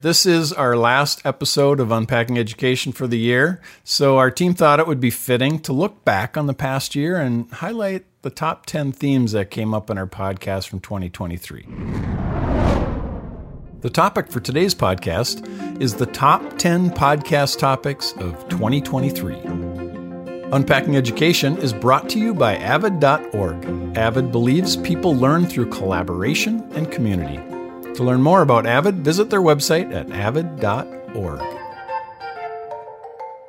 This is our last episode of Unpacking Education for the year, so our team thought it would be fitting to look back on the past year and highlight the top 10 themes that came up in our podcast from 2023. The topic for today's podcast is the top 10 podcast topics of 2023. Unpacking Education is brought to you by Avid.org. Avid believes people learn through collaboration and community. To learn more about Avid, visit their website at avid.org.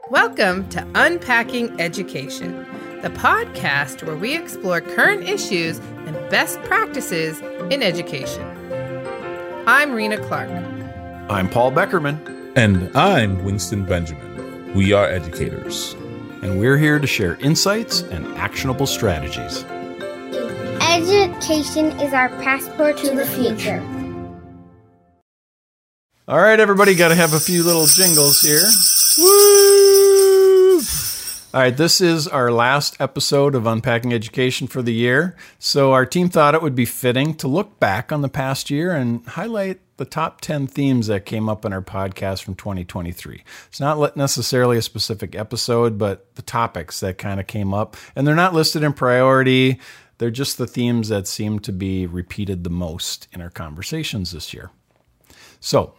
Welcome to Unpacking Education, the podcast where we explore current issues and best practices in education. I'm Rena Clark. I'm Paul Beckermann. And I'm Winston Benjamin. We are educators. And we're here to share insights and actionable strategies. Education is our passport to the future. All right, everybody, got to have a few little jingles here. Woo! All right, this is our last episode of Unpacking Education for the year. So, our team thought it would be fitting to look back on the past year and highlight the top 10 themes that came up in our podcast from 2023. It's not necessarily a specific episode, but the topics that kind of came up. And they're not listed in priority, they're just the themes that seem to be repeated the most in our conversations this year. So,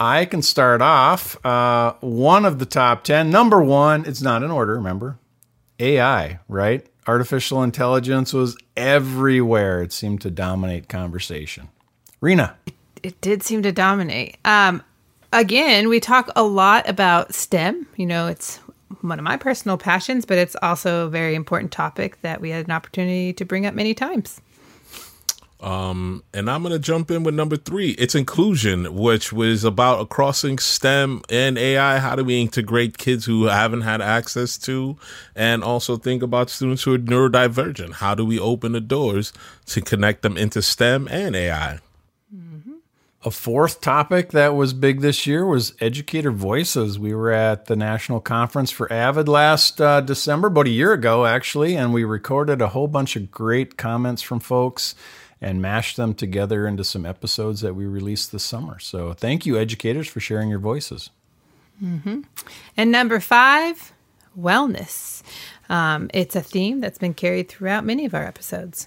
I can start off. Uh, one of the top 10, number one, it's not in order, remember? AI, right? Artificial intelligence was everywhere. It seemed to dominate conversation. Rena. It, it did seem to dominate. Um, again, we talk a lot about STEM. You know, it's one of my personal passions, but it's also a very important topic that we had an opportunity to bring up many times. Um, and I'm going to jump in with number three. It's inclusion, which was about crossing STEM and AI. How do we integrate kids who haven't had access to, and also think about students who are neurodivergent? How do we open the doors to connect them into STEM and AI? Mm-hmm. A fourth topic that was big this year was educator voices. We were at the national conference for Avid last uh, December, about a year ago, actually, and we recorded a whole bunch of great comments from folks and mashed them together into some episodes that we released this summer. So thank you, educators, for sharing your voices. Mm-hmm. And number five, wellness. Um, it's a theme that's been carried throughout many of our episodes.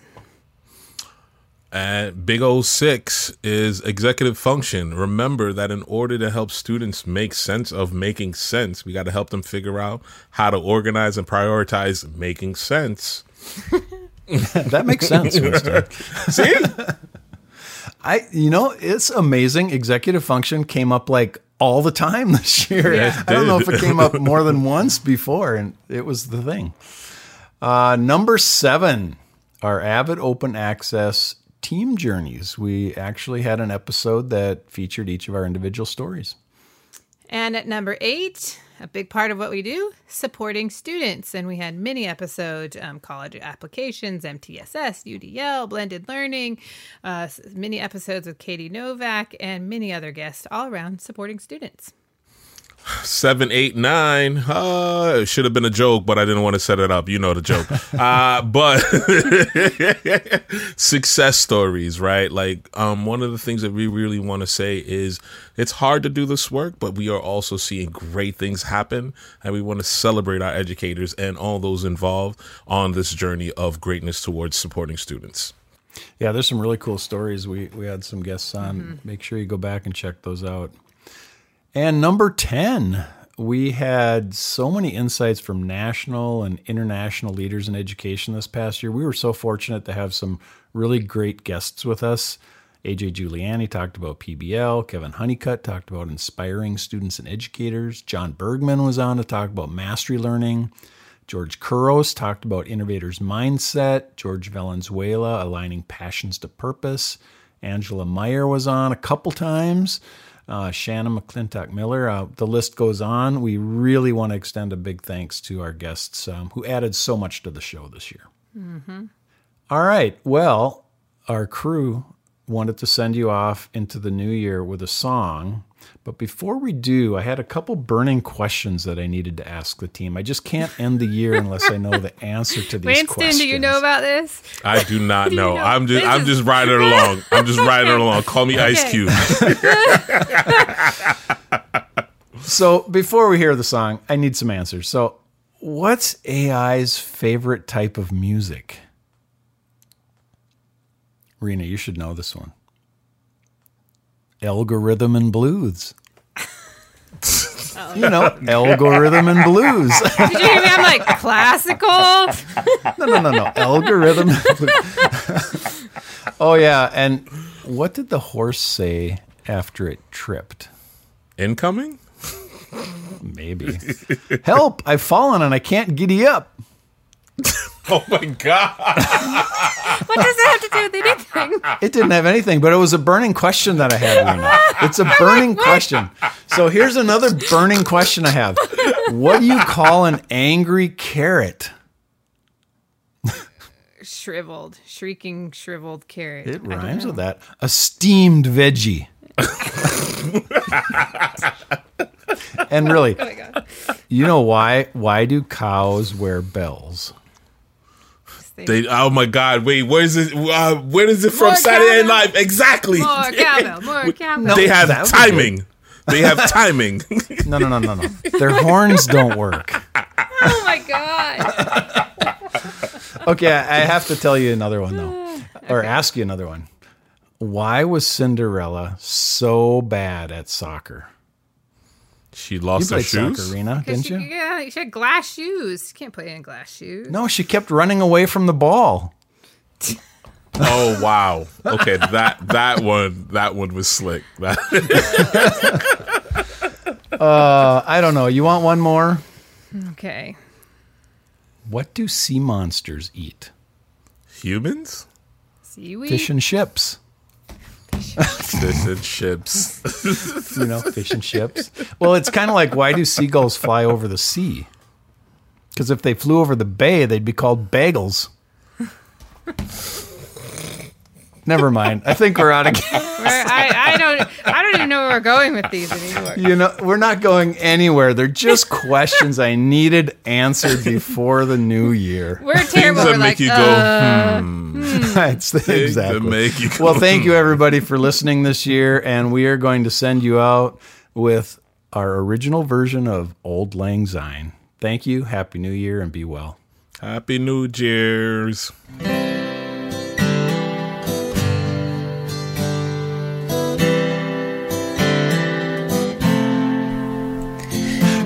And Big O Six is executive function. Remember that in order to help students make sense of making sense, we got to help them figure out how to organize and prioritize making sense. that makes sense. See? I you know, it's amazing. Executive function came up like all the time this year. Yeah, I don't know if it came up more than once before, and it was the thing. Uh, number seven, our Avid Open Access team journeys. We actually had an episode that featured each of our individual stories. And at number eight, a big part of what we do, supporting students. And we had many episodes um, college applications, MTSS, UDL, blended learning, uh, many episodes with Katie Novak, and many other guests all around supporting students seven, eight, nine. Uh, it should have been a joke, but I didn't want to set it up. You know the joke. uh, but success stories, right? Like, um, one of the things that we really want to say is it's hard to do this work, but we are also seeing great things happen, and we want to celebrate our educators and all those involved on this journey of greatness towards supporting students. Yeah, there's some really cool stories. We we had some guests on. Mm-hmm. Make sure you go back and check those out. And number 10, we had so many insights from national and international leaders in education this past year. We were so fortunate to have some really great guests with us. AJ Juliani talked about PBL. Kevin Honeycutt talked about inspiring students and educators. Jon Bergmann was on to talk about mastery learning. George Couros talked about innovators' mindset. George Valenzuela aligning passions to purpose. Angela Maiers was on a couple times uh, Shannon McClintock Miller. Uh, the list goes on. We really want to extend a big thanks to our guests um, who added so much to the show this year. Mm-hmm. All right. Well, our crew wanted to send you off into the new year with a song. But before we do, I had a couple burning questions that I needed to ask the team. I just can't end the year unless I know the answer to these Winston, questions. do you know about this? I do not Do you know. know? I'm just This I'm is- just riding along. I'm just riding along. Call me Ice Cube. So before we hear the song, I need some answers. So, what's AI's favorite type of music? Rena, you should know this one. Algorithm and blues. you know, algorithm and blues. Did you hear me? I'm like classical. no, no, no, no. Algorithm. oh yeah, and what did the horse say after it tripped? Incoming? Maybe. Help! I've fallen and I can't giddy up. Oh my god. What does that have to do with anything? It didn't have anything, but it was a burning question that I had. It's a burning question. So here's another burning question I have. What do you call an angry carrot? Shriveled, shrieking, shriveled carrot. It I don't rhymes know. with that. A steamed veggie. and really, Oh my god. you know why? Why do cows wear bells? They, oh my god, wait, where is it uh, where is it from More Saturday Night. Live? Exactly. more cowbell, more cowbell. they have timing. They have timing. No, no, no, no, no. Their horns don't work. Oh my god. Okay, I I have to tell you another one though, or ask you another one. Why was Cinderella so bad at soccer? She You lost her shoes. soccer, Rena, Because didn't she, you? yeah, she had glass shoes. You can't play in glass shoes. No, she kept running away from the ball. Oh wow. Okay, that that one that one was slick. Uh, I don't know. You want one more? Okay. What do sea monsters eat? humans? Seaweed. Fish and ships. Fish and chips. You know, fish and ships. Well, it's kind of like why do seagulls fly over the sea? Because if they flew over the bay, they'd be called bagels. Never mind. I think we're out of. Where I, I don't I don't even know where we're going with these anymore. You know, we're not going anywhere. They're just questions I needed answered before the new year. We're terrible. that We're make like, you go, uh, It's the- Things that exactly. make you Well, thank you everybody for listening this year, and we are going to send you out with our original version of Auld Lang Syne. Thank you. Happy New Year, and be well. Happy New Year's.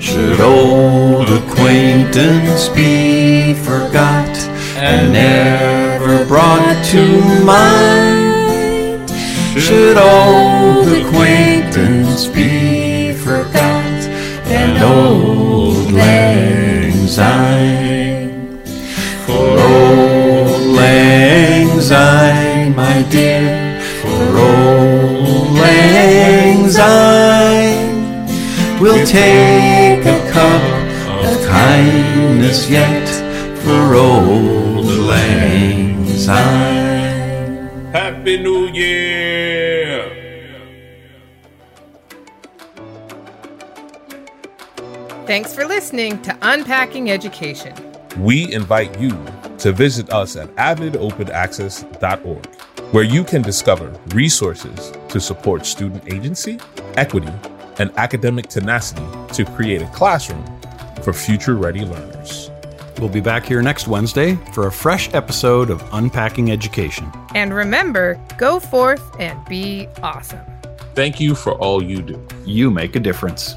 Should old acquaintance be forgot and never brought to mind? Should old acquaintance be forgot and old lang syne? For old lang syne, my dear, for old lang syne. We'll take a cup of kindness yet for old lang. Happy New Year. Thanks for listening to Unpacking Education. We invite you to visit us at avidopenaccess.org, where you can discover resources to support student agency, equity, and academic tenacity to create a classroom for future ready learners. We'll be back here next Wednesday for a fresh episode of Unpacking Education. And remember, go forth and be awesome. Thank you for all you do. You make a difference.